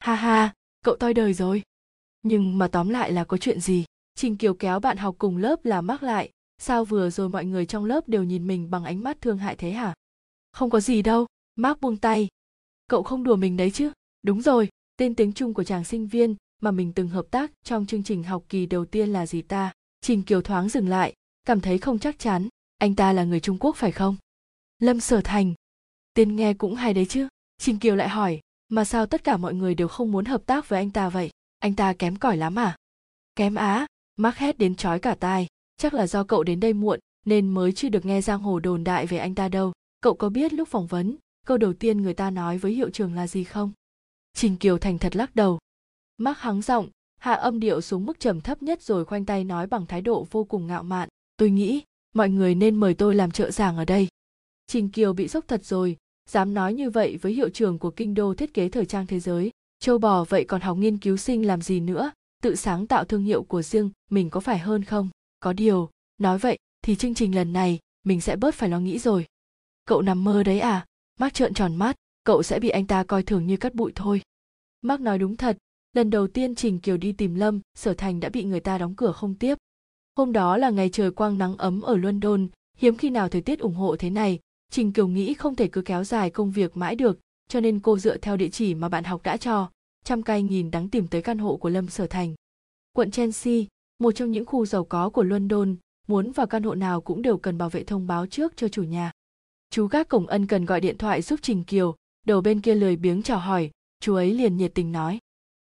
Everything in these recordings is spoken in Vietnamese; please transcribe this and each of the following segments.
ha ha, cậu toi đời rồi. Nhưng mà tóm lại là có chuyện gì? Trình kiều kéo bạn học cùng lớp là mắc lại. Sao vừa rồi mọi người trong lớp đều nhìn mình bằng ánh mắt thương hại thế hả? Không có gì đâu mark buông tay. Cậu không đùa mình đấy chứ? Đúng rồi, tên tiếng trung của chàng sinh viên mà mình từng hợp tác trong chương trình học kỳ đầu tiên là gì ta? Trình kiều thoáng dừng lại, cảm thấy không chắc chắn, anh ta là người trung quốc phải không? Lâm sở thành. Tên nghe cũng hay đấy chứ? Trình kiều lại hỏi mà sao tất cả mọi người đều không muốn hợp tác với anh ta vậy? Anh ta kém cỏi lắm à? Kém á, mắc hét đến chói cả tai. Chắc là do cậu đến đây muộn, nên mới chưa được nghe giang hồ đồn đại về anh ta đâu. Cậu có biết lúc phỏng vấn, câu đầu tiên người ta nói với hiệu trưởng là gì không? Trình kiều thành thật lắc đầu. Mắc hắng giọng, hạ âm điệu xuống mức trầm thấp nhất rồi khoanh tay nói bằng thái độ vô cùng ngạo mạn. Tôi nghĩ, mọi người nên mời tôi làm trợ giảng ở đây. Trình kiều bị sốc thật rồi dám nói như vậy với hiệu trưởng của kinh đô thiết kế thời trang thế giới. Châu bò vậy còn học nghiên cứu sinh làm gì nữa? Tự sáng tạo thương hiệu của riêng mình có phải hơn không? Có điều, nói vậy thì chương trình lần này mình sẽ bớt phải lo nghĩ rồi. Cậu nằm mơ đấy à? Mắt trợn tròn mắt, cậu sẽ bị anh ta coi thường như cắt bụi thôi. Mark nói đúng thật, lần đầu tiên trình kiều đi tìm lâm, sở thành đã bị người ta đóng cửa không tiếp. Hôm đó là ngày trời quang nắng ấm ở london, hiếm khi nào thời tiết ủng hộ thế này trình kiều nghĩ không thể cứ kéo dài công việc mãi được, cho nên cô dựa theo địa chỉ mà bạn học đã cho, trăm cay nghìn đắng tìm tới căn hộ của lâm sở thành. Quận chelsea, một trong những khu giàu có của london, muốn vào căn hộ nào cũng đều cần bảo vệ thông báo trước cho chủ nhà. Chú gác cổng ân cần gọi điện thoại giúp trình kiều, đầu bên kia lười biếng chào hỏi, chú ấy liền nhiệt tình nói.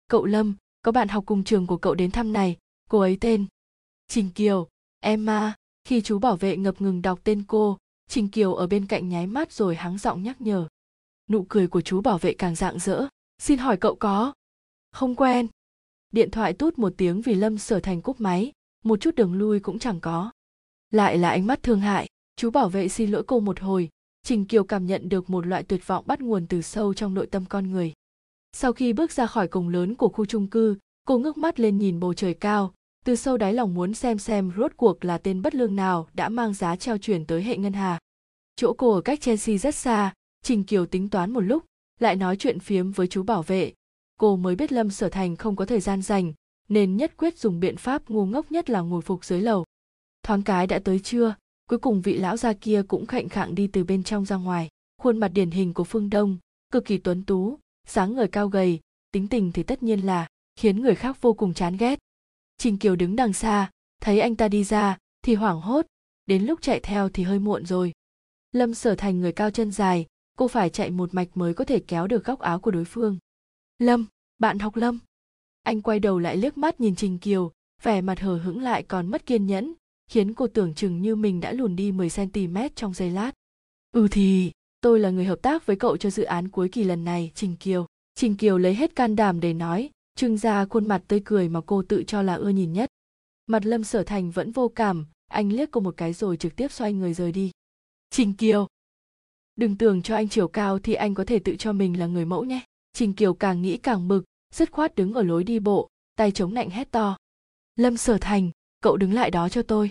Cậu lâm, có bạn học cùng trường của cậu đến thăm này, cô ấy tên. Trình kiều, emma, khi chú bảo vệ ngập ngừng đọc tên cô trình kiều ở bên cạnh nháy mắt rồi hắng giọng nhắc nhở. Nụ cười của chú bảo vệ càng rạng rỡ. Xin hỏi cậu có không quen? Điện thoại tút một tiếng vì lâm sở thành cúp máy. Một chút đường lui cũng chẳng có. Lại là ánh mắt thương hại. Chú bảo vệ xin lỗi cô một hồi. Trình kiều cảm nhận được một loại tuyệt vọng bắt nguồn từ sâu trong nội tâm con người. Sau khi bước ra khỏi cổng lớn của khu chung cư, cô ngước mắt lên nhìn bầu trời cao từ sâu đáy lòng muốn xem xem rốt cuộc là tên bất lương nào đã mang giá treo chuyển tới hệ ngân hà. Chỗ cô ở cách chelsea rất xa, trình kiều tính toán một lúc, lại nói chuyện phiếm với chú bảo vệ. Cô mới biết lâm sở thành không có thời gian dành nên nhất quyết dùng biện pháp ngu ngốc nhất là ngồi phục dưới lầu. Thoáng cái đã tới trưa, cuối cùng vị lão gia kia cũng khạnh khạng đi từ bên trong ra ngoài. Khuôn mặt điển hình của phương đông, cực kỳ tuấn tú, sáng người cao gầy, tính tình thì tất nhiên là khiến người khác vô cùng chán ghét trình kiều đứng đằng xa thấy anh ta đi ra thì hoảng hốt đến lúc chạy theo thì hơi muộn rồi lâm sở thành người cao chân dài cô phải chạy một mạch mới có thể kéo được góc áo của đối phương lâm bạn học lâm anh quay đầu lại liếc mắt nhìn trình kiều vẻ mặt hờ hững lại còn mất kiên nhẫn khiến cô tưởng chừng như mình đã lùn đi 10 cm trong giây lát. Ừ thì, tôi là người hợp tác với cậu cho dự án cuối kỳ lần này, Trình Kiều. Trình Kiều lấy hết can đảm để nói, trưng ra khuôn mặt tươi cười mà cô tự cho là ưa nhìn nhất. Mặt Lâm Sở Thành vẫn vô cảm, anh liếc cô một cái rồi trực tiếp xoay người rời đi. Trình Kiều, đừng tưởng cho anh chiều cao thì anh có thể tự cho mình là người mẫu nhé. Trình Kiều càng nghĩ càng bực, dứt khoát đứng ở lối đi bộ, tay chống nạnh hét to. Lâm Sở Thành, cậu đứng lại đó cho tôi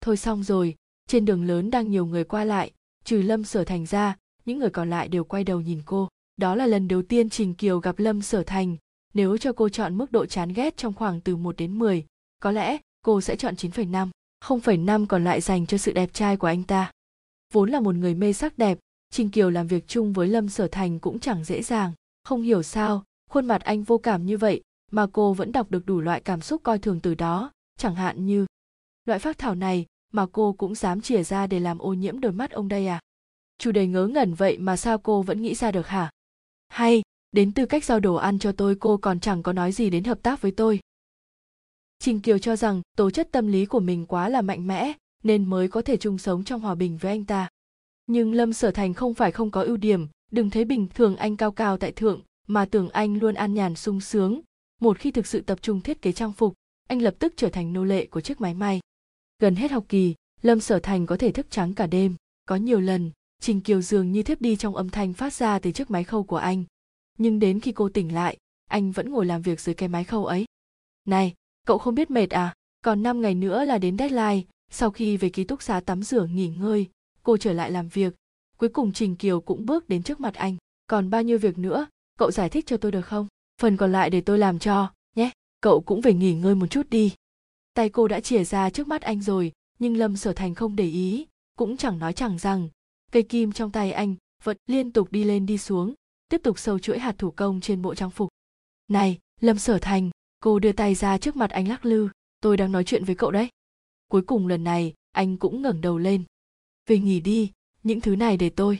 thôi xong rồi trên đường lớn đang nhiều người qua lại trừ lâm sở thành ra những người còn lại đều quay đầu nhìn cô đó là lần đầu tiên trình kiều gặp lâm sở thành nếu cho cô chọn mức độ chán ghét trong khoảng từ 1 đến 10, có lẽ cô sẽ chọn 9,5, 0,5 còn lại dành cho sự đẹp trai của anh ta. Vốn là một người mê sắc đẹp, Trình Kiều làm việc chung với Lâm Sở Thành cũng chẳng dễ dàng. Không hiểu sao, khuôn mặt anh vô cảm như vậy mà cô vẫn đọc được đủ loại cảm xúc coi thường từ đó, chẳng hạn như loại phác thảo này mà cô cũng dám chìa ra để làm ô nhiễm đôi mắt ông đây à chủ đề ngớ ngẩn vậy mà sao cô vẫn nghĩ ra được hả hay đến tư cách giao đồ ăn cho tôi, cô còn chẳng có nói gì đến hợp tác với tôi. Trình kiều cho rằng tố chất tâm lý của mình quá là mạnh mẽ, nên mới có thể chung sống trong hòa bình với anh ta. Nhưng lâm sở thành không phải không có ưu điểm, đừng thấy bình thường anh cao cao tại thượng, mà tưởng anh luôn an nhàn sung sướng. Một khi thực sự tập trung thiết kế trang phục, anh lập tức trở thành nô lệ của chiếc máy may. Gần hết học kỳ, lâm sở thành có thể thức trắng cả đêm. Có nhiều lần, trình kiều dường như thiếp đi trong âm thanh phát ra từ chiếc máy khâu của anh nhưng đến khi cô tỉnh lại, anh vẫn ngồi làm việc dưới cái máy khâu ấy. Này, cậu không biết mệt à? Còn 5 ngày nữa là đến deadline. Sau khi về ký túc xá tắm rửa nghỉ ngơi, cô trở lại làm việc. Cuối cùng trình kiều cũng bước đến trước mặt anh. Còn bao nhiêu việc nữa, cậu giải thích cho tôi được không? Phần còn lại để tôi làm cho, nhé. Cậu cũng về nghỉ ngơi một chút đi. Tay cô đã chìa ra trước mắt anh rồi, nhưng lâm sở thành không để ý, cũng chẳng nói chẳng rằng. Cây kim trong tay anh vẫn liên tục đi lên đi xuống tiếp tục sâu chuỗi hạt thủ công trên bộ trang phục. Này, lâm sở thành, cô đưa tay ra trước mặt anh lắc lư. Tôi đang nói chuyện với cậu đấy. Cuối cùng lần này, anh cũng ngẩng đầu lên. Về nghỉ đi, những thứ này để tôi.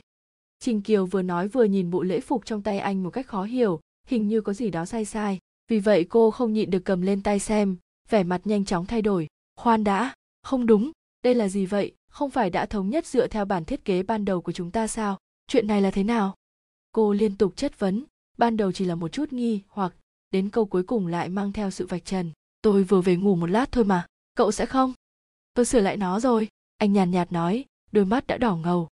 Trình kiều vừa nói vừa nhìn bộ lễ phục trong tay anh một cách khó hiểu, hình như có gì đó sai sai. Vì vậy cô không nhịn được cầm lên tay xem, vẻ mặt nhanh chóng thay đổi. Khoan đã, không đúng, đây là gì vậy? Không phải đã thống nhất dựa theo bản thiết kế ban đầu của chúng ta sao? Chuyện này là thế nào? Cô liên tục chất vấn. Ban đầu chỉ là một chút nghi hoặc, đến câu cuối cùng lại mang theo sự vạch trần. Tôi vừa về ngủ một lát thôi mà, cậu sẽ không? Tôi sửa lại nó rồi, anh nhàn nhạt nói, đôi mắt đã đỏ ngầu.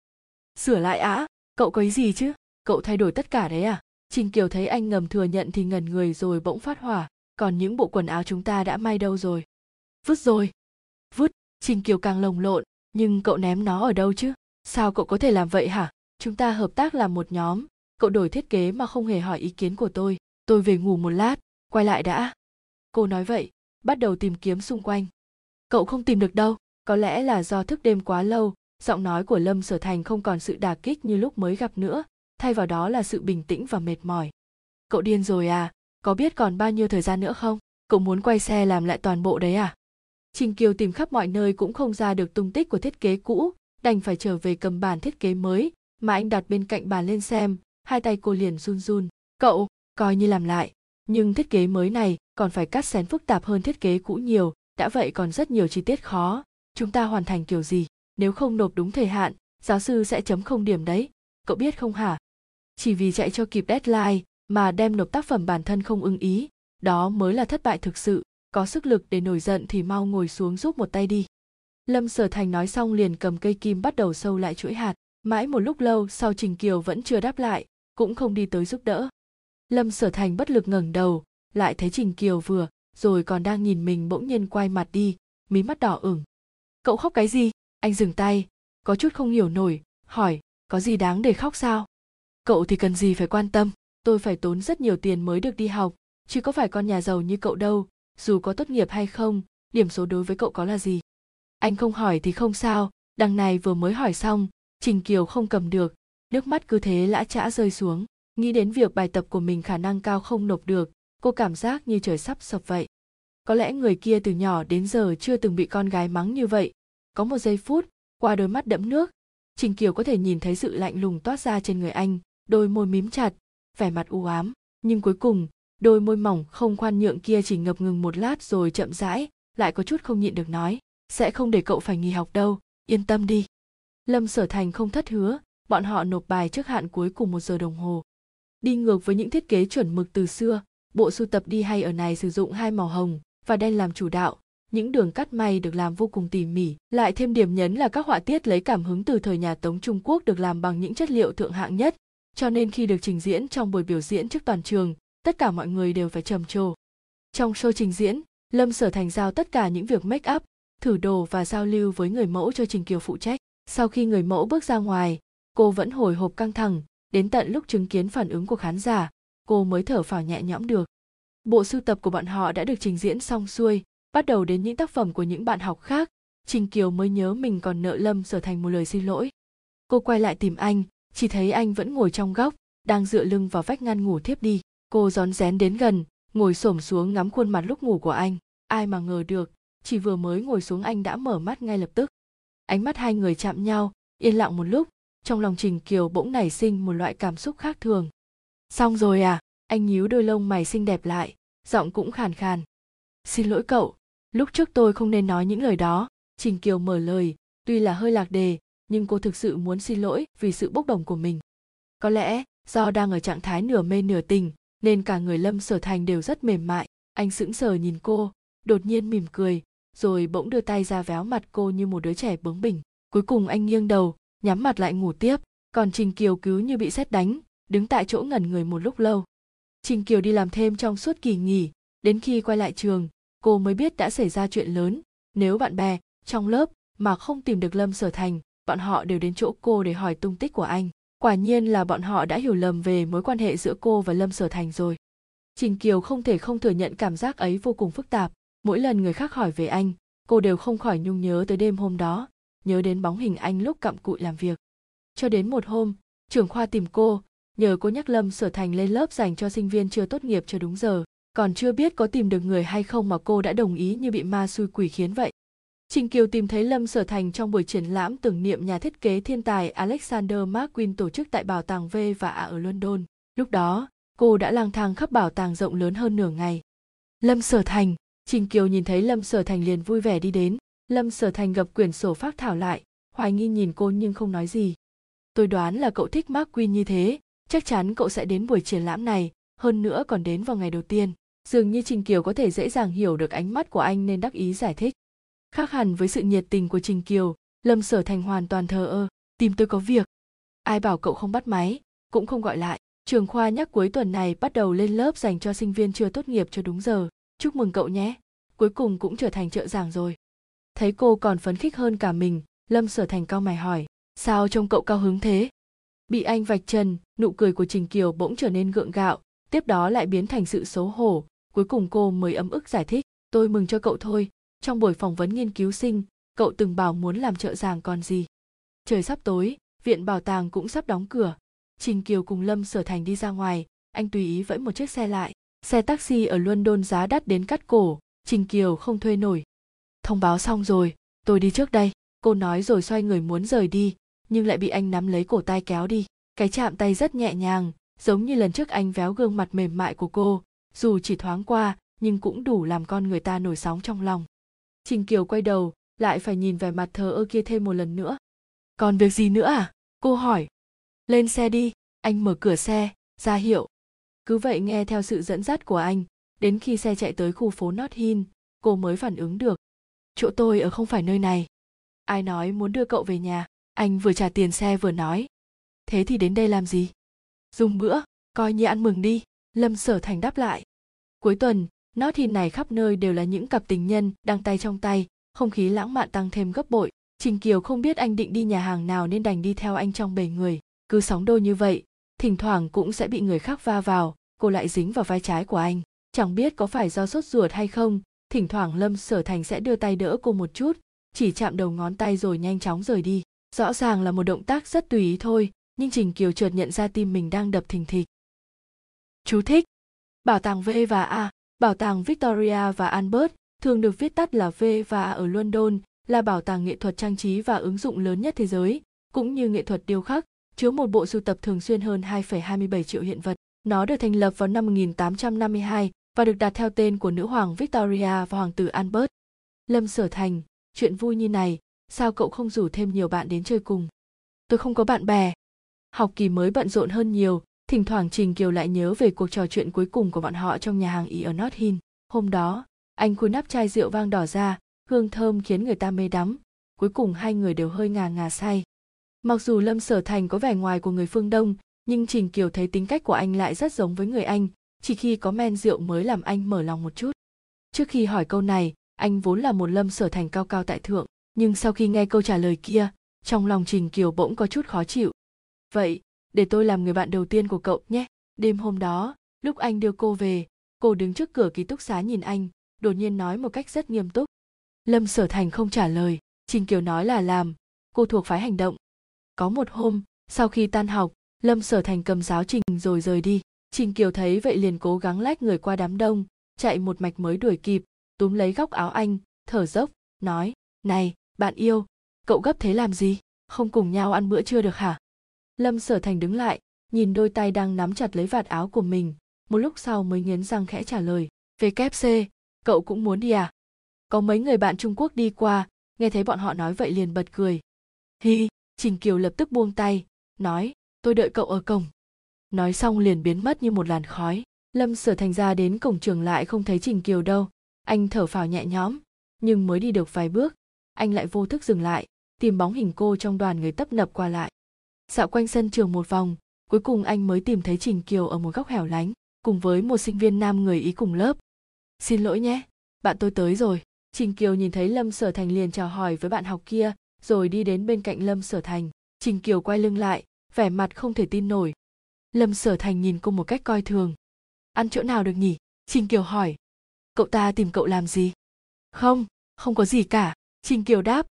Sửa lại á? Cậu có ý gì chứ? Cậu thay đổi tất cả đấy à? Trình kiều thấy anh ngầm thừa nhận thì ngẩn người rồi bỗng phát hỏa, còn những bộ quần áo chúng ta đã may đâu rồi? Vứt rồi. Vứt, trình kiều càng lồng lộn, nhưng cậu ném nó ở đâu chứ? Sao cậu có thể làm vậy hả? Chúng ta hợp tác làm một nhóm cậu đổi thiết kế mà không hề hỏi ý kiến của tôi. Tôi về ngủ một lát, quay lại đã. Cô nói vậy, bắt đầu tìm kiếm xung quanh. Cậu không tìm được đâu, có lẽ là do thức đêm quá lâu, giọng nói của lâm sở thành không còn sự đà kích như lúc mới gặp nữa, thay vào đó là sự bình tĩnh và mệt mỏi. Cậu điên rồi à có biết còn bao nhiêu thời gian nữa không? Cậu muốn quay xe làm lại toàn bộ đấy à? Trình kiều tìm khắp mọi nơi cũng không ra được tung tích của thiết kế cũ, đành phải trở về cầm bản thiết kế mới, mà anh đặt bên cạnh bàn lên xem hai tay cô liền run run. Cậu, coi như làm lại. Nhưng thiết kế mới này còn phải cắt xén phức tạp hơn thiết kế cũ nhiều. Đã vậy còn rất nhiều chi tiết khó. Chúng ta hoàn thành kiểu gì? Nếu không nộp đúng thời hạn, giáo sư sẽ chấm không điểm đấy. Cậu biết không hả? Chỉ vì chạy cho kịp deadline mà đem nộp tác phẩm bản thân không ưng ý. Đó mới là thất bại thực sự. Có sức lực để nổi giận thì mau ngồi xuống giúp một tay đi. Lâm sở thành nói xong liền cầm cây kim bắt đầu sâu lại chuỗi hạt. Mãi một lúc lâu sau trình kiều vẫn chưa đáp lại cũng không đi tới giúp đỡ. Lâm sở thành bất lực ngẩng đầu, lại thấy trình kiều vừa, rồi còn đang nhìn mình bỗng nhiên quay mặt đi, mí mắt đỏ ửng. Cậu khóc cái gì? Anh dừng tay, có chút không hiểu nổi, hỏi, có gì đáng để khóc sao? Cậu thì cần gì phải quan tâm? Tôi phải tốn rất nhiều tiền mới được đi học, chứ có phải con nhà giàu như cậu đâu, dù có tốt nghiệp hay không, điểm số đối với cậu có là gì? Anh không hỏi thì không sao, đằng này vừa mới hỏi xong, trình kiều không cầm được nước mắt cứ thế lã chã rơi xuống. Nghĩ đến việc bài tập của mình khả năng cao không nộp được, cô cảm giác như trời sắp sập vậy. Có lẽ người kia từ nhỏ đến giờ chưa từng bị con gái mắng như vậy. Có một giây phút, qua đôi mắt đẫm nước, trình kiều có thể nhìn thấy sự lạnh lùng toát ra trên người anh, đôi môi mím chặt, vẻ mặt u ám. Nhưng cuối cùng, đôi môi mỏng không khoan nhượng kia chỉ ngập ngừng một lát rồi chậm rãi, lại có chút không nhịn được nói, sẽ không để cậu phải nghỉ học đâu, yên tâm đi. Lâm sở thành không thất hứa bọn họ nộp bài trước hạn cuối cùng một giờ đồng hồ. Đi ngược với những thiết kế chuẩn mực từ xưa, bộ sưu tập đi hay ở này sử dụng hai màu hồng và đen làm chủ đạo. Những đường cắt may được làm vô cùng tỉ mỉ, lại thêm điểm nhấn là các họa tiết lấy cảm hứng từ thời nhà tống trung quốc được làm bằng những chất liệu thượng hạng nhất. Cho nên khi được trình diễn trong buổi biểu diễn trước toàn trường, tất cả mọi người đều phải trầm trồ. Trong show trình diễn, lâm sở thành giao tất cả những việc make up, thử đồ và giao lưu với người mẫu cho trình kiều phụ trách. Sau khi người mẫu bước ra ngoài cô vẫn hồi hộp căng thẳng, đến tận lúc chứng kiến phản ứng của khán giả, cô mới thở phào nhẹ nhõm được. Bộ sưu tập của bọn họ đã được trình diễn xong xuôi, bắt đầu đến những tác phẩm của những bạn học khác, trình kiều mới nhớ mình còn nợ lâm sở thành một lời xin lỗi. Cô quay lại tìm anh, chỉ thấy anh vẫn ngồi trong góc, đang dựa lưng vào vách ngăn ngủ thiếp đi. Cô rón rén đến gần, ngồi xổm xuống ngắm khuôn mặt lúc ngủ của anh. Ai mà ngờ được, chỉ vừa mới ngồi xuống anh đã mở mắt ngay lập tức. Ánh mắt hai người chạm nhau, yên lặng một lúc trong lòng trình kiều bỗng nảy sinh một loại cảm xúc khác thường. Xong rồi à anh nhíu đôi lông mày xinh đẹp lại, giọng cũng khàn khàn. Xin lỗi cậu, lúc trước tôi không nên nói những lời đó. Trình kiều mở lời, tuy là hơi lạc đề, nhưng cô thực sự muốn xin lỗi vì sự bốc đồng của mình. Có lẽ, do đang ở trạng thái nửa mê nửa tình, nên cả người lâm sở thành đều rất mềm mại. Anh sững sờ nhìn cô, đột nhiên mỉm cười, rồi bỗng đưa tay ra véo mặt cô như một đứa trẻ bướng bỉnh. Cuối cùng anh nghiêng đầu nhắm mặt lại ngủ tiếp, còn trình kiều cứu như bị xét đánh, đứng tại chỗ ngẩn người một lúc lâu. Trình kiều đi làm thêm trong suốt kỳ nghỉ, đến khi quay lại trường, cô mới biết đã xảy ra chuyện lớn. Nếu bạn bè, trong lớp, mà không tìm được lâm sở thành, bọn họ đều đến chỗ cô để hỏi tung tích của anh. Quả nhiên là bọn họ đã hiểu lầm về mối quan hệ giữa cô và lâm sở thành rồi. Trình kiều không thể không thừa nhận cảm giác ấy vô cùng phức tạp. Mỗi lần người khác hỏi về anh, cô đều không khỏi nhung nhớ tới đêm hôm đó nhớ đến bóng hình anh lúc cặm cụi làm việc cho đến một hôm trưởng khoa tìm cô nhờ cô nhắc lâm sở thành lên lớp dành cho sinh viên chưa tốt nghiệp cho đúng giờ còn chưa biết có tìm được người hay không mà cô đã đồng ý như bị ma xui quỷ khiến vậy Trình Kiều tìm thấy Lâm Sở Thành trong buổi triển lãm tưởng niệm nhà thiết kế thiên tài Alexander McQueen tổ chức tại bảo tàng V và A ở London. Lúc đó, cô đã lang thang khắp bảo tàng rộng lớn hơn nửa ngày. Lâm Sở Thành, Trình Kiều nhìn thấy Lâm Sở Thành liền vui vẻ đi đến. Lâm Sở Thành gập quyển sổ phác thảo lại, hoài nghi nhìn cô nhưng không nói gì. Tôi đoán là cậu thích McQueen như thế, chắc chắn cậu sẽ đến buổi triển lãm này, hơn nữa còn đến vào ngày đầu tiên. Dường như Trình Kiều có thể dễ dàng hiểu được ánh mắt của anh nên đắc ý giải thích. Khác hẳn với sự nhiệt tình của Trình Kiều, Lâm Sở Thành hoàn toàn thờ ơ, tìm tôi có việc. Ai bảo cậu không bắt máy, cũng không gọi lại. Trường khoa nhắc cuối tuần này bắt đầu lên lớp dành cho sinh viên chưa tốt nghiệp cho đúng giờ. Chúc mừng cậu nhé, cuối cùng cũng trở thành trợ giảng rồi. Thấy cô còn phấn khích hơn cả mình, Lâm Sở Thành cao mày hỏi, sao trông cậu cao hứng thế? Bị anh vạch trần, nụ cười của Trình Kiều bỗng trở nên gượng gạo, tiếp đó lại biến thành sự xấu hổ, cuối cùng cô mới ấm ức giải thích, tôi mừng cho cậu thôi, trong buổi phỏng vấn nghiên cứu sinh cậu từng bảo muốn làm trợ giảng còn gì? Trời sắp tối viện bảo tàng cũng sắp đóng cửa. Trình kiều cùng lâm sở thành đi ra ngoài anh tùy ý vẫy một chiếc xe lại. Xe taxi ở london giá đắt đến cắt cổ trình kiều không thuê nổi thông báo xong rồi tôi đi trước đây cô nói rồi xoay người muốn rời đi nhưng lại bị anh nắm lấy cổ tay kéo đi cái chạm tay rất nhẹ nhàng giống như lần trước anh véo gương mặt mềm mại của cô dù chỉ thoáng qua nhưng cũng đủ làm con người ta nổi sóng trong lòng Trình Kiều quay đầu, lại phải nhìn vẻ mặt thờ ơ kia thêm một lần nữa. Còn việc gì nữa à? Cô hỏi. Lên xe đi, anh mở cửa xe, ra hiệu. Cứ vậy nghe theo sự dẫn dắt của anh, đến khi xe chạy tới khu phố not hin cô mới phản ứng được. Chỗ tôi ở không phải nơi này. Ai nói muốn đưa cậu về nhà, anh vừa trả tiền xe vừa nói. Thế thì đến đây làm gì? Dùng bữa, coi như ăn mừng đi, Lâm Sở Thành đáp lại. Cuối tuần, nó thì này khắp nơi đều là những cặp tình nhân đang tay trong tay, không khí lãng mạn tăng thêm gấp bội. Trình Kiều không biết anh định đi nhà hàng nào nên đành đi theo anh trong bầy người. Cứ sóng đôi như vậy, thỉnh thoảng cũng sẽ bị người khác va vào, cô lại dính vào vai trái của anh. Chẳng biết có phải do sốt ruột hay không, thỉnh thoảng Lâm Sở Thành sẽ đưa tay đỡ cô một chút, chỉ chạm đầu ngón tay rồi nhanh chóng rời đi. Rõ ràng là một động tác rất tùy ý thôi, nhưng Trình Kiều chợt nhận ra tim mình đang đập thình thịch. Chú thích. Bảo tàng V và A Bảo tàng Victoria và Albert, thường được viết tắt là V và A ở London, là bảo tàng nghệ thuật trang trí và ứng dụng lớn nhất thế giới, cũng như nghệ thuật điêu khắc, chứa một bộ sưu tập thường xuyên hơn 2,27 triệu hiện vật. Nó được thành lập vào năm 1852 và được đặt theo tên của nữ hoàng Victoria và hoàng tử Albert. Lâm Sở Thành, chuyện vui như này, sao cậu không rủ thêm nhiều bạn đến chơi cùng? Tôi không có bạn bè. Học kỳ mới bận rộn hơn nhiều, thỉnh thoảng Trình Kiều lại nhớ về cuộc trò chuyện cuối cùng của bọn họ trong nhà hàng ý ở North Hill. Hôm đó, anh khui nắp chai rượu vang đỏ ra, hương thơm khiến người ta mê đắm. Cuối cùng hai người đều hơi ngà ngà say. Mặc dù Lâm Sở Thành có vẻ ngoài của người phương Đông, nhưng Trình Kiều thấy tính cách của anh lại rất giống với người Anh, chỉ khi có men rượu mới làm anh mở lòng một chút. Trước khi hỏi câu này, anh vốn là một Lâm Sở Thành cao cao tại thượng, nhưng sau khi nghe câu trả lời kia, trong lòng Trình Kiều bỗng có chút khó chịu. Vậy, để tôi làm người bạn đầu tiên của cậu nhé đêm hôm đó lúc anh đưa cô về cô đứng trước cửa ký túc xá nhìn anh đột nhiên nói một cách rất nghiêm túc lâm sở thành không trả lời trình kiều nói là làm cô thuộc phái hành động có một hôm sau khi tan học lâm sở thành cầm giáo trình rồi rời đi trình kiều thấy vậy liền cố gắng lách người qua đám đông, chạy một mạch mới đuổi kịp, túm lấy góc áo anh, thở dốc, nói, này, bạn yêu, cậu gấp thế làm gì? Không cùng nhau ăn bữa trưa được hả? Lâm sở thành đứng lại, nhìn đôi tay đang nắm chặt lấy vạt áo của mình. Một lúc sau mới nghiến răng khẽ trả lời vkc cậu cũng muốn đi à? Có mấy người bạn trung quốc đi qua, nghe thấy bọn họ nói vậy liền bật cười. Hi, trình kiều lập tức buông tay, nói, tôi đợi cậu ở cổng nói xong liền biến mất như một làn khói. Lâm sở thành ra đến cổng trường lại không thấy trình kiều đâu. Anh thở phào nhẹ nhõm, nhưng mới đi được vài bước, anh lại vô thức dừng lại, tìm bóng hình cô trong đoàn người tấp nập qua lại. Dạo quanh sân trường một vòng, cuối cùng anh mới tìm thấy trình kiều ở một góc hẻo lánh, cùng với một sinh viên nam người ý cùng lớp. Xin lỗi nhé, bạn tôi tới rồi. Trình kiều nhìn thấy lâm sở thành liền chào hỏi với bạn học kia, rồi đi đến bên cạnh lâm sở thành. Trình kiều quay lưng lại, vẻ mặt không thể tin nổi lâm sở thành nhìn cô một cách coi thường. Ăn chỗ nào được nhỉ? Trình kiều hỏi. Cậu ta tìm cậu làm gì? Không không có gì cả, trình kiều đáp.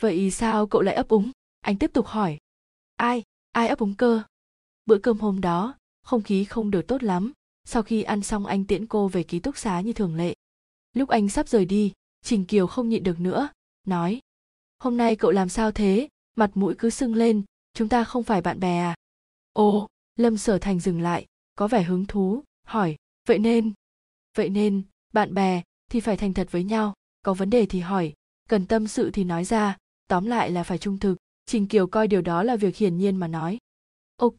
Vậy sao cậu lại ấp úng? Anh tiếp tục hỏi. Ai ai ấp úng cơ? Bữa cơm hôm đó, không khí không được tốt lắm. Sau khi ăn xong anh tiễn cô về ký túc xá như thường lệ. Lúc anh sắp rời đi, trình kiều không nhịn được nữa, nói. Hôm nay cậu làm sao thế? Mặt mũi cứ sưng lên, chúng ta không phải bạn bè à? Ồ lâm sở thành dừng lại, có vẻ hứng thú, hỏi, vậy nên vậy nên, bạn bè thì phải thành thật với nhau, có vấn đề thì hỏi, cần tâm sự thì nói ra, tóm lại là phải trung thực, trình kiều coi điều đó là việc hiển nhiên mà nói. Ok,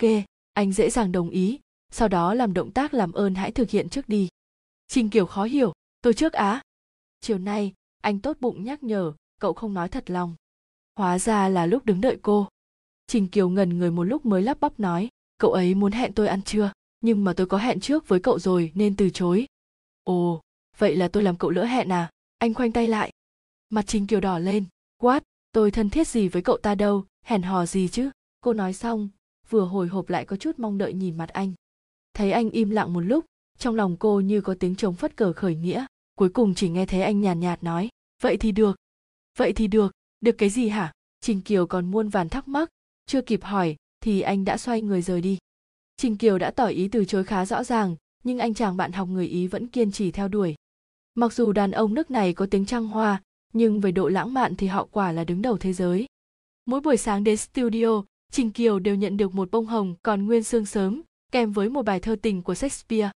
anh dễ dàng đồng ý, sau đó làm động tác làm ơn hãy thực hiện trước đi. Trình kiều khó hiểu, tôi trước á? Chiều nay, anh tốt bụng nhắc nhở, cậu không nói thật lòng. Hóa ra là lúc đứng đợi cô. Trình kiều ngần người một lúc mới lắp bắp nói cậu ấy muốn hẹn tôi ăn trưa nhưng mà tôi có hẹn trước với cậu rồi nên từ chối. Ồ vậy là tôi làm cậu lỡ hẹn à? Anh khoanh tay lại. Mặt trình kiều đỏ lên. Quát tôi thân thiết gì với cậu ta đâu hẹn hò gì chứ? Cô nói xong vừa hồi hộp lại có chút mong đợi nhìn mặt anh. Thấy anh im lặng một lúc trong lòng cô như có tiếng trống phất cờ khởi nghĩa cuối cùng chỉ nghe thấy anh nhàn nhạt, nhạt nói vậy thì được. Vậy thì được được cái gì hả? Trình kiều còn muôn vàn thắc mắc chưa kịp hỏi thì anh đã xoay người rời đi. Trình kiều đã tỏ ý từ chối khá rõ ràng, nhưng anh chàng bạn học người ý vẫn kiên trì theo đuổi. Mặc dù đàn ông nước này có tiếng trăng hoa, nhưng về độ lãng mạn thì họ quả là đứng đầu thế giới. Mỗi buổi sáng đến studio, trình kiều đều nhận được một bông hồng còn nguyên sương sớm, kèm với một bài thơ tình của shakespeare.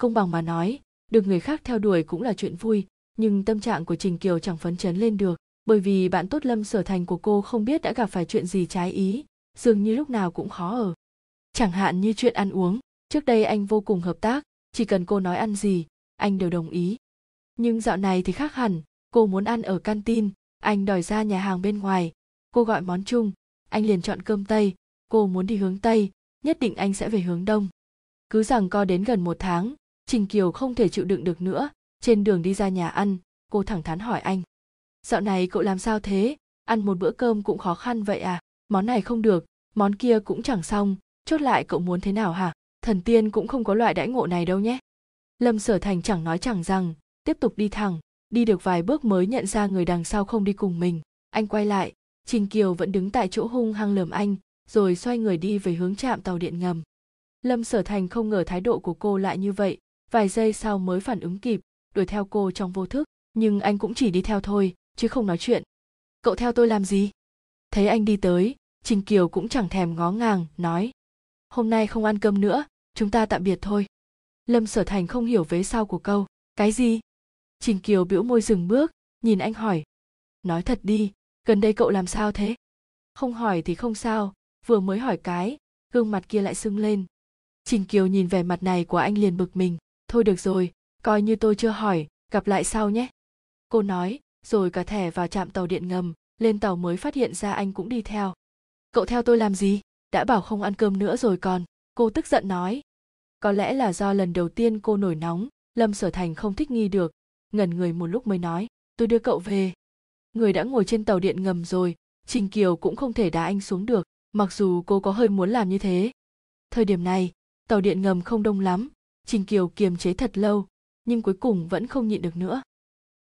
Công bằng mà nói, được người khác theo đuổi cũng là chuyện vui, nhưng tâm trạng của trình kiều chẳng phấn chấn lên được, bởi vì bạn tốt lâm sở thành của cô không biết đã gặp phải chuyện gì trái ý dường như lúc nào cũng khó ở. Chẳng hạn như chuyện ăn uống, trước đây anh vô cùng hợp tác, chỉ cần cô nói ăn gì, anh đều đồng ý. Nhưng dạo này thì khác hẳn, cô muốn ăn ở canteen, anh đòi ra nhà hàng bên ngoài. Cô gọi món chung, anh liền chọn cơm tây, cô muốn đi hướng tây, nhất định anh sẽ về hướng đông. Cứ rằng co đến gần một tháng, trình kiều không thể chịu đựng được nữa, trên đường đi ra nhà ăn, cô thẳng thắn hỏi anh. Dạo này cậu làm sao thế? Ăn một bữa cơm cũng khó khăn vậy à? Món này không được món kia cũng chẳng xong, chốt lại cậu muốn thế nào hả? Thần tiên cũng không có loại đãi ngộ này đâu nhé. Lâm sở thành chẳng nói chẳng rằng, tiếp tục đi thẳng, đi được vài bước mới nhận ra người đằng sau không đi cùng mình. Anh quay lại, trình kiều vẫn đứng tại chỗ hung hăng lườm anh, rồi xoay người đi về hướng trạm tàu điện ngầm. Lâm sở thành không ngờ thái độ của cô lại như vậy, vài giây sau mới phản ứng kịp, đuổi theo cô trong vô thức, nhưng anh cũng chỉ đi theo thôi, chứ không nói chuyện. Cậu theo tôi làm gì? Thấy anh đi tới trình kiều cũng chẳng thèm ngó ngàng, nói, hôm nay không ăn cơm nữa, chúng ta tạm biệt thôi. Lâm sở thành không hiểu vế sau của câu, cái gì? Trình kiều bĩu môi dừng bước, nhìn anh hỏi, nói thật đi, gần đây cậu làm sao thế? Không hỏi thì không sao, vừa mới hỏi cái, gương mặt kia lại sưng lên. Trình kiều nhìn vẻ mặt này của anh liền bực mình, thôi được rồi, coi như tôi chưa hỏi, gặp lại sau nhé. Cô nói, rồi cả thẻ vào trạm tàu điện ngầm, lên tàu mới phát hiện ra anh cũng đi theo cậu theo tôi làm gì? Đã bảo không ăn cơm nữa rồi còn. Cô tức giận nói. Có lẽ là do lần đầu tiên cô nổi nóng, lâm sở thành không thích nghi được. Ngẩn người một lúc mới nói, tôi đưa cậu về. Người đã ngồi trên tàu điện ngầm rồi, trình kiều cũng không thể đá anh xuống được, mặc dù cô có hơi muốn làm như thế. Thời điểm này, tàu điện ngầm không đông lắm, trình kiều kiềm chế thật lâu, nhưng cuối cùng vẫn không nhịn được nữa.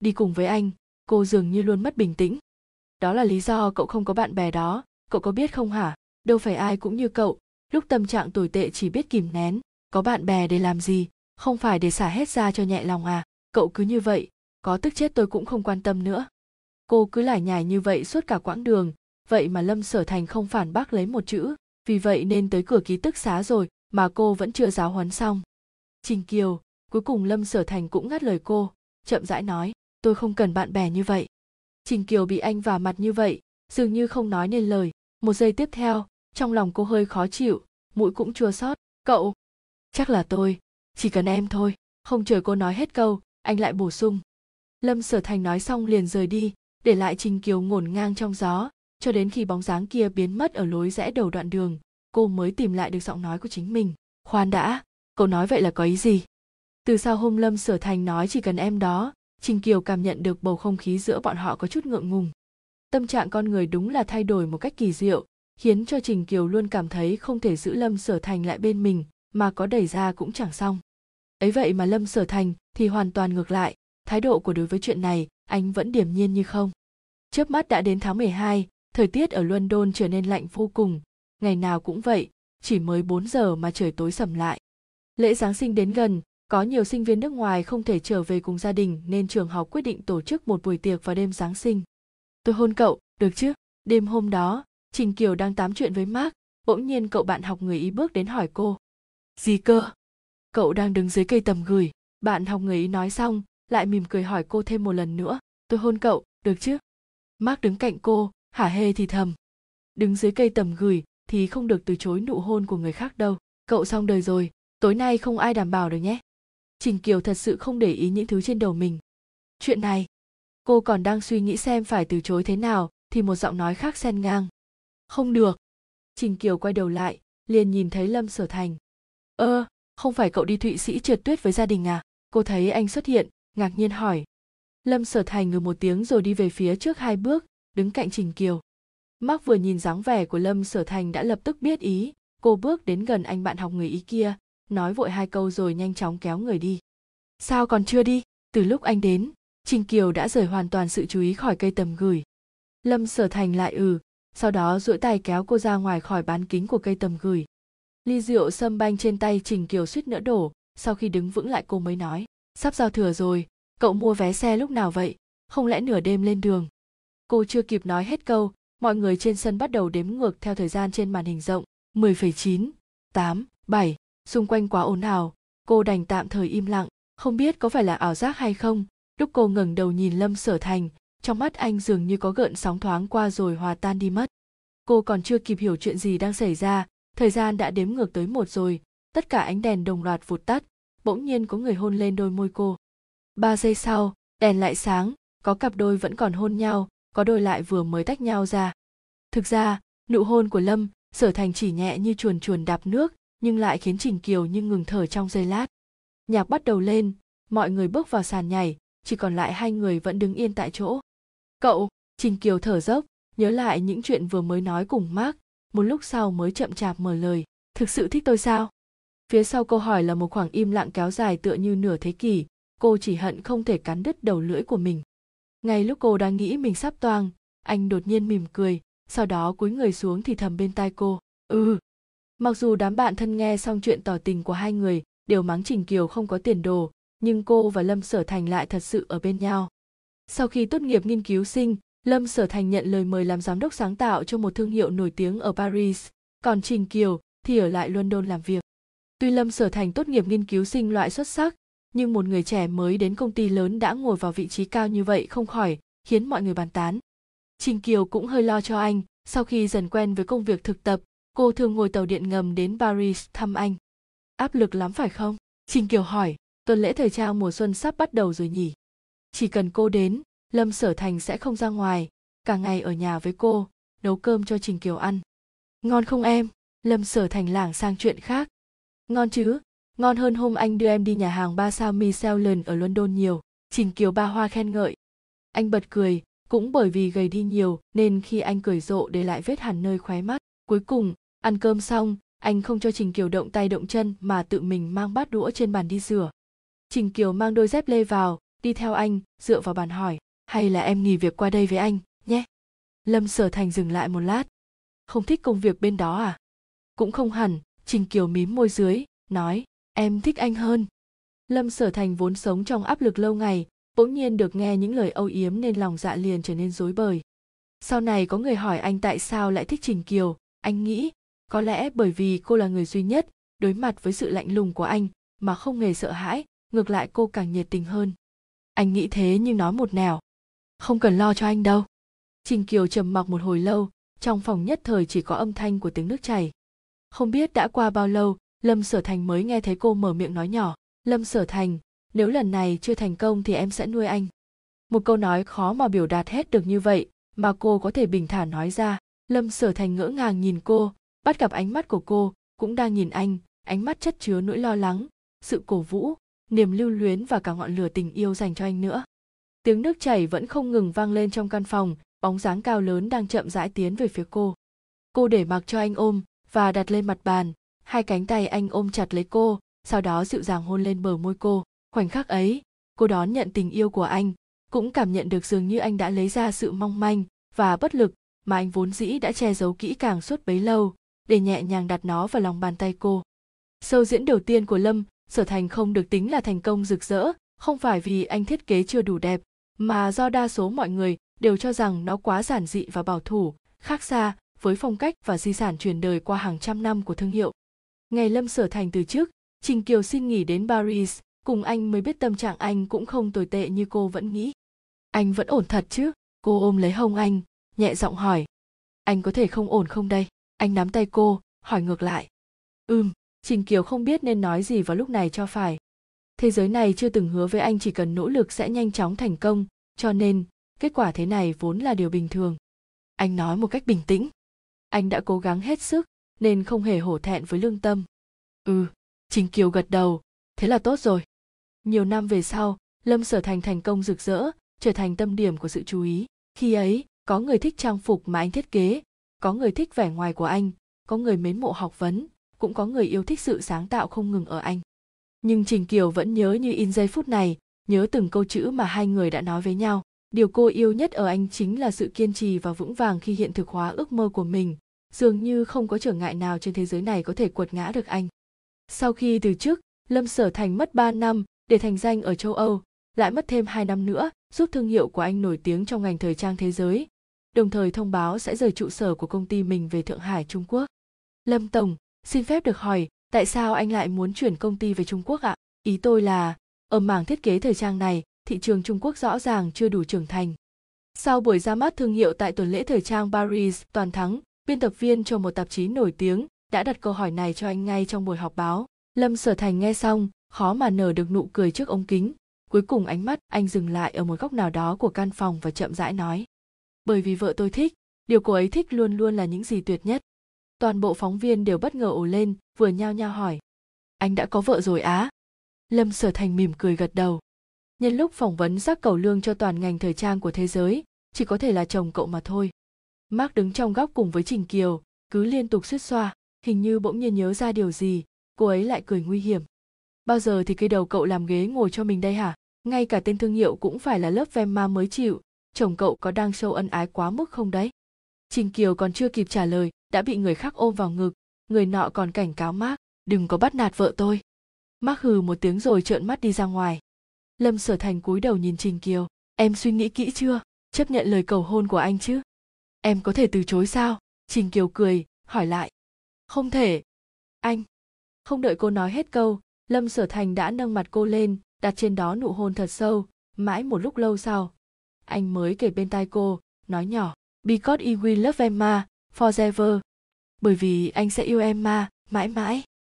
Đi cùng với anh, cô dường như luôn mất bình tĩnh. Đó là lý do cậu không có bạn bè đó cậu có biết không hả? Đâu phải ai cũng như cậu. Lúc tâm trạng tồi tệ chỉ biết kìm nén. Có bạn bè để làm gì? Không phải để xả hết ra cho nhẹ lòng à? Cậu cứ như vậy. Có tức chết tôi cũng không quan tâm nữa. Cô cứ lải nhải như vậy suốt cả quãng đường. Vậy mà lâm sở thành không phản bác lấy một chữ. Vì vậy nên tới cửa ký tức xá rồi mà cô vẫn chưa giáo huấn xong. Trình kiều, cuối cùng lâm sở thành cũng ngắt lời cô, chậm rãi nói, tôi không cần bạn bè như vậy. Trình kiều bị anh vả mặt như vậy, dường như không nói nên lời một giây tiếp theo, trong lòng cô hơi khó chịu, mũi cũng chua xót. Cậu, chắc là tôi, chỉ cần em thôi, không chờ cô nói hết câu, anh lại bổ sung. Lâm sở thành nói xong liền rời đi, để lại trình kiều ngổn ngang trong gió, cho đến khi bóng dáng kia biến mất ở lối rẽ đầu đoạn đường, cô mới tìm lại được giọng nói của chính mình. Khoan đã, cậu nói vậy là có ý gì? Từ sau hôm lâm sở thành nói chỉ cần em đó, trình kiều cảm nhận được bầu không khí giữa bọn họ có chút ngượng ngùng tâm trạng con người đúng là thay đổi một cách kỳ diệu khiến cho trình kiều luôn cảm thấy không thể giữ lâm sở thành lại bên mình mà có đẩy ra cũng chẳng xong ấy vậy mà lâm sở thành thì hoàn toàn ngược lại thái độ của đối với chuyện này anh vẫn điềm nhiên như không chớp mắt đã đến tháng 12, thời tiết ở London trở nên lạnh vô cùng, ngày nào cũng vậy, chỉ mới 4 giờ mà trời tối sầm lại. Lễ Giáng sinh đến gần, có nhiều sinh viên nước ngoài không thể trở về cùng gia đình nên trường học quyết định tổ chức một buổi tiệc vào đêm Giáng sinh. Tôi hôn cậu, được chứ? Đêm hôm đó, Trình Kiều đang tám chuyện với Mark, bỗng nhiên cậu bạn học người Ý bước đến hỏi cô. Gì cơ? Cậu đang đứng dưới cây tầm gửi, bạn học người Ý nói xong, lại mỉm cười hỏi cô thêm một lần nữa. Tôi hôn cậu, được chứ? Mark đứng cạnh cô, hả hê thì thầm. Đứng dưới cây tầm gửi thì không được từ chối nụ hôn của người khác đâu. Cậu xong đời rồi, tối nay không ai đảm bảo được nhé. Trình Kiều thật sự không để ý những thứ trên đầu mình. Chuyện này, cô còn đang suy nghĩ xem phải từ chối thế nào thì một giọng nói khác xen ngang. Không được. Trình Kiều quay đầu lại, liền nhìn thấy Lâm Sở Thành. Ơ, không phải cậu đi Thụy Sĩ trượt tuyết với gia đình à? Cô thấy anh xuất hiện, ngạc nhiên hỏi. Lâm Sở Thành ngừ một tiếng rồi đi về phía trước hai bước, đứng cạnh Trình Kiều. Mark vừa nhìn dáng vẻ của Lâm Sở Thành đã lập tức biết ý, cô bước đến gần anh bạn học người Ý kia, nói vội hai câu rồi nhanh chóng kéo người đi. Sao còn chưa đi? Từ lúc anh đến, Trình Kiều đã rời hoàn toàn sự chú ý khỏi cây tầm gửi. Lâm Sở Thành lại ừ, sau đó duỗi tay kéo cô ra ngoài khỏi bán kính của cây tầm gửi. Ly rượu sâm banh trên tay Trình Kiều suýt nữa đổ, sau khi đứng vững lại cô mới nói, sắp giao thừa rồi, cậu mua vé xe lúc nào vậy không lẽ nửa đêm lên đường cô chưa kịp nói hết câu mọi người trên sân bắt đầu đếm ngược theo thời gian trên màn hình rộng 10,9, 8, 7, xung quanh quá ồn ào, cô đành tạm thời im lặng, không biết có phải là ảo giác hay không, lúc cô ngẩng đầu nhìn Lâm Sở Thành, trong mắt anh dường như có gợn sóng thoáng qua rồi hòa tan đi mất. Cô còn chưa kịp hiểu chuyện gì đang xảy ra, thời gian đã đếm ngược tới một rồi, tất cả ánh đèn đồng loạt vụt tắt, bỗng nhiên có người hôn lên đôi môi cô. Ba giây sau, đèn lại sáng, có cặp đôi vẫn còn hôn nhau, có đôi lại vừa mới tách nhau ra. Thực ra, nụ hôn của Lâm, sở thành chỉ nhẹ như chuồn chuồn đạp nước, nhưng lại khiến Trình Kiều như ngừng thở trong giây lát. Nhạc bắt đầu lên, mọi người bước vào sàn nhảy, chỉ còn lại hai người vẫn đứng yên tại chỗ. Cậu, Trình Kiều thở dốc, nhớ lại những chuyện vừa mới nói cùng Mark, một lúc sau mới chậm chạp mở lời. Thực sự thích tôi sao? Phía sau câu hỏi là một khoảng im lặng kéo dài tựa như nửa thế kỷ, cô chỉ hận không thể cắn đứt đầu lưỡi của mình ngay lúc cô đang nghĩ mình sắp toang anh đột nhiên mỉm cười sau đó cúi người xuống thì thầm bên tai cô ừ mặc dù đám bạn thân nghe xong chuyện tỏ tình của hai người đều mắng trình kiều không có tiền đồ nhưng cô và lâm sở thành lại thật sự ở bên nhau. Sau khi tốt nghiệp nghiên cứu sinh, lâm sở thành nhận lời mời làm giám đốc sáng tạo cho một thương hiệu nổi tiếng ở paris, còn trình kiều thì ở lại london làm việc. Tuy lâm sở thành tốt nghiệp nghiên cứu sinh loại xuất sắc, nhưng một người trẻ mới đến công ty lớn đã ngồi vào vị trí cao như vậy không khỏi khiến mọi người bàn tán. Trình kiều cũng hơi lo cho anh, sau khi dần quen với công việc thực tập, cô thường ngồi tàu điện ngầm đến paris thăm anh. Áp lực lắm phải không? Trình kiều hỏi tuần lễ thời trang mùa xuân sắp bắt đầu rồi nhỉ chỉ cần cô đến lâm sở thành sẽ không ra ngoài cả ngày ở nhà với cô nấu cơm cho trình kiều ăn ngon không em lâm sở thành lảng sang chuyện khác ngon chứ ngon hơn hôm anh đưa em đi nhà hàng ba sao Michelin ở London nhiều. Trình Kiều Ba Hoa khen ngợi. Anh bật cười, cũng bởi vì gầy đi nhiều nên khi anh cười rộ để lại vết hằn nơi khóe mắt. Cuối cùng, ăn cơm xong, anh không cho Trình Kiều động tay động chân mà tự mình mang bát đũa trên bàn đi rửa. Trình Kiều mang đôi dép lê vào, đi theo anh, dựa vào bàn hỏi, hay là em nghỉ việc qua đây với anh, nhé. Lâm Sở Thành dừng lại một lát. Không thích công việc bên đó à? Cũng không hẳn, Trình Kiều mím môi dưới, nói, em thích anh hơn lâm sở thành vốn sống trong áp lực lâu ngày bỗng nhiên được nghe những lời âu yếm nên lòng dạ liền trở nên rối bời sau này có người hỏi anh tại sao lại thích trình kiều anh nghĩ có lẽ bởi vì cô là người duy nhất đối mặt với sự lạnh lùng của anh mà không hề sợ hãi ngược lại cô càng nhiệt tình hơn. Anh nghĩ thế nhưng nói một nẻo. Không cần lo cho anh đâu. Trình kiều trầm mặc một hồi lâu, trong phòng nhất thời chỉ có âm thanh của tiếng nước chảy. Không biết đã qua bao lâu, lâm sở thành mới nghe thấy cô mở miệng nói nhỏ. Lâm sở thành, nếu lần này chưa thành công thì em sẽ nuôi anh. Một câu nói khó mà biểu đạt hết được như vậy, mà cô có thể bình thản nói ra. Lâm sở thành ngỡ ngàng nhìn cô, bắt gặp ánh mắt của cô, cũng đang nhìn anh, ánh mắt chất chứa nỗi lo lắng, sự cổ vũ niềm lưu luyến và cả ngọn lửa tình yêu dành cho anh nữa. Tiếng nước chảy vẫn không ngừng vang lên trong căn phòng, bóng dáng cao lớn đang chậm rãi tiến về phía cô. Cô để mặc cho anh ôm và đặt lên mặt bàn, hai cánh tay anh ôm chặt lấy cô, sau đó dịu dàng hôn lên bờ môi cô. Khoảnh khắc ấy, cô đón nhận tình yêu của anh, cũng cảm nhận được dường như anh đã lấy ra sự mong manh và bất lực mà anh vốn dĩ đã che giấu kỹ càng suốt bấy lâu để nhẹ nhàng đặt nó vào lòng bàn tay cô. Sâu diễn đầu tiên của lâm sở thành không được tính là thành công rực rỡ không phải vì anh thiết kế chưa đủ đẹp mà do đa số mọi người đều cho rằng nó quá giản dị và bảo thủ khác xa với phong cách và di sản truyền đời qua hàng trăm năm của thương hiệu. Ngày lâm sở thành từ trước, trình kiều xin nghỉ đến paris cùng anh mới biết tâm trạng anh cũng không tồi tệ như cô vẫn nghĩ. Anh vẫn ổn thật chứ? Cô ôm lấy hông anh nhẹ giọng hỏi. Anh có thể không ổn không đây? Anh nắm tay cô hỏi ngược lại. Ừm trình kiều không biết nên nói gì vào lúc này cho phải. Thế giới này chưa từng hứa với anh chỉ cần nỗ lực sẽ nhanh chóng thành công, cho nên, kết quả thế này vốn là điều bình thường. Anh nói một cách bình tĩnh. Anh đã cố gắng hết sức, nên không hề hổ thẹn với lương tâm. Ừ trình kiều gật đầu, thế là tốt rồi. Nhiều năm về sau, lâm sở thành thành công rực rỡ, trở thành tâm điểm của sự chú ý. Khi ấy, có người thích trang phục mà anh thiết kế, có người thích vẻ ngoài của anh, có người mến mộ học vấn cũng có người yêu thích sự sáng tạo không ngừng ở anh. Nhưng trình kiều vẫn nhớ như in giây phút này, nhớ từng câu chữ mà hai người đã nói với nhau. Điều cô yêu nhất ở anh chính là sự kiên trì và vững vàng khi hiện thực hóa ước mơ của mình, dường như không có trở ngại nào trên thế giới này có thể quật ngã được anh. Sau khi từ chức, lâm sở thành mất 3 năm để thành danh ở châu âu, lại mất thêm 2 năm nữa giúp thương hiệu của anh nổi tiếng trong ngành thời trang thế giới, đồng thời thông báo sẽ rời trụ sở của công ty mình về thượng hải, trung quốc. Lâm tổng xin phép được hỏi, tại sao anh lại muốn chuyển công ty về trung quốc ạ? Ý tôi là, ở mảng thiết kế thời trang này, thị trường trung quốc rõ ràng chưa đủ trưởng thành. Sau buổi ra mắt thương hiệu tại tuần lễ thời trang paris toàn thắng, biên tập viên cho một tạp chí nổi tiếng đã đặt câu hỏi này cho anh ngay trong buổi họp báo. Lâm sở thành nghe xong, khó mà nở được nụ cười trước ống kính. Cuối cùng ánh mắt anh dừng lại ở một góc nào đó của căn phòng và chậm rãi nói. Bởi vì vợ tôi thích, điều cô ấy thích luôn luôn là những gì tuyệt nhất toàn bộ phóng viên đều bất ngờ ồ lên, vừa nhao nhao hỏi. Anh đã có vợ rồi á? Lâm sở thành mỉm cười gật đầu. Nhân lúc phỏng vấn giác cầu lương cho toàn ngành thời trang của thế giới, chỉ có thể là chồng cậu mà thôi. Mark đứng trong góc cùng với trình kiều, cứ liên tục suýt xoa, hình như bỗng nhiên nhớ ra điều gì, cô ấy lại cười nguy hiểm. Bao giờ thì cây đầu cậu làm ghế ngồi cho mình đây hả? Ngay cả tên thương hiệu cũng phải là lớp vema mới chịu, chồng cậu có đang sâu ân ái quá mức không đấy? Trình kiều còn chưa kịp trả lời đã bị người khác ôm vào ngực, người nọ còn cảnh cáo mark, đừng có bắt nạt vợ tôi. Mark hừ một tiếng rồi trợn mắt đi ra ngoài. Lâm sở thành cúi đầu nhìn trình kiều, em suy nghĩ kỹ chưa? Chấp nhận lời cầu hôn của anh chứ? Em có thể từ chối sao? Trình kiều cười, hỏi lại, không thể. Anh. Không đợi cô nói hết câu, lâm sở thành đã nâng mặt cô lên, đặt trên đó nụ hôn thật sâu, mãi một lúc lâu sau. Anh mới kể bên tai cô, nói nhỏ, because I will love Emma forever. Bởi vì anh sẽ yêu em ma mãi mãi.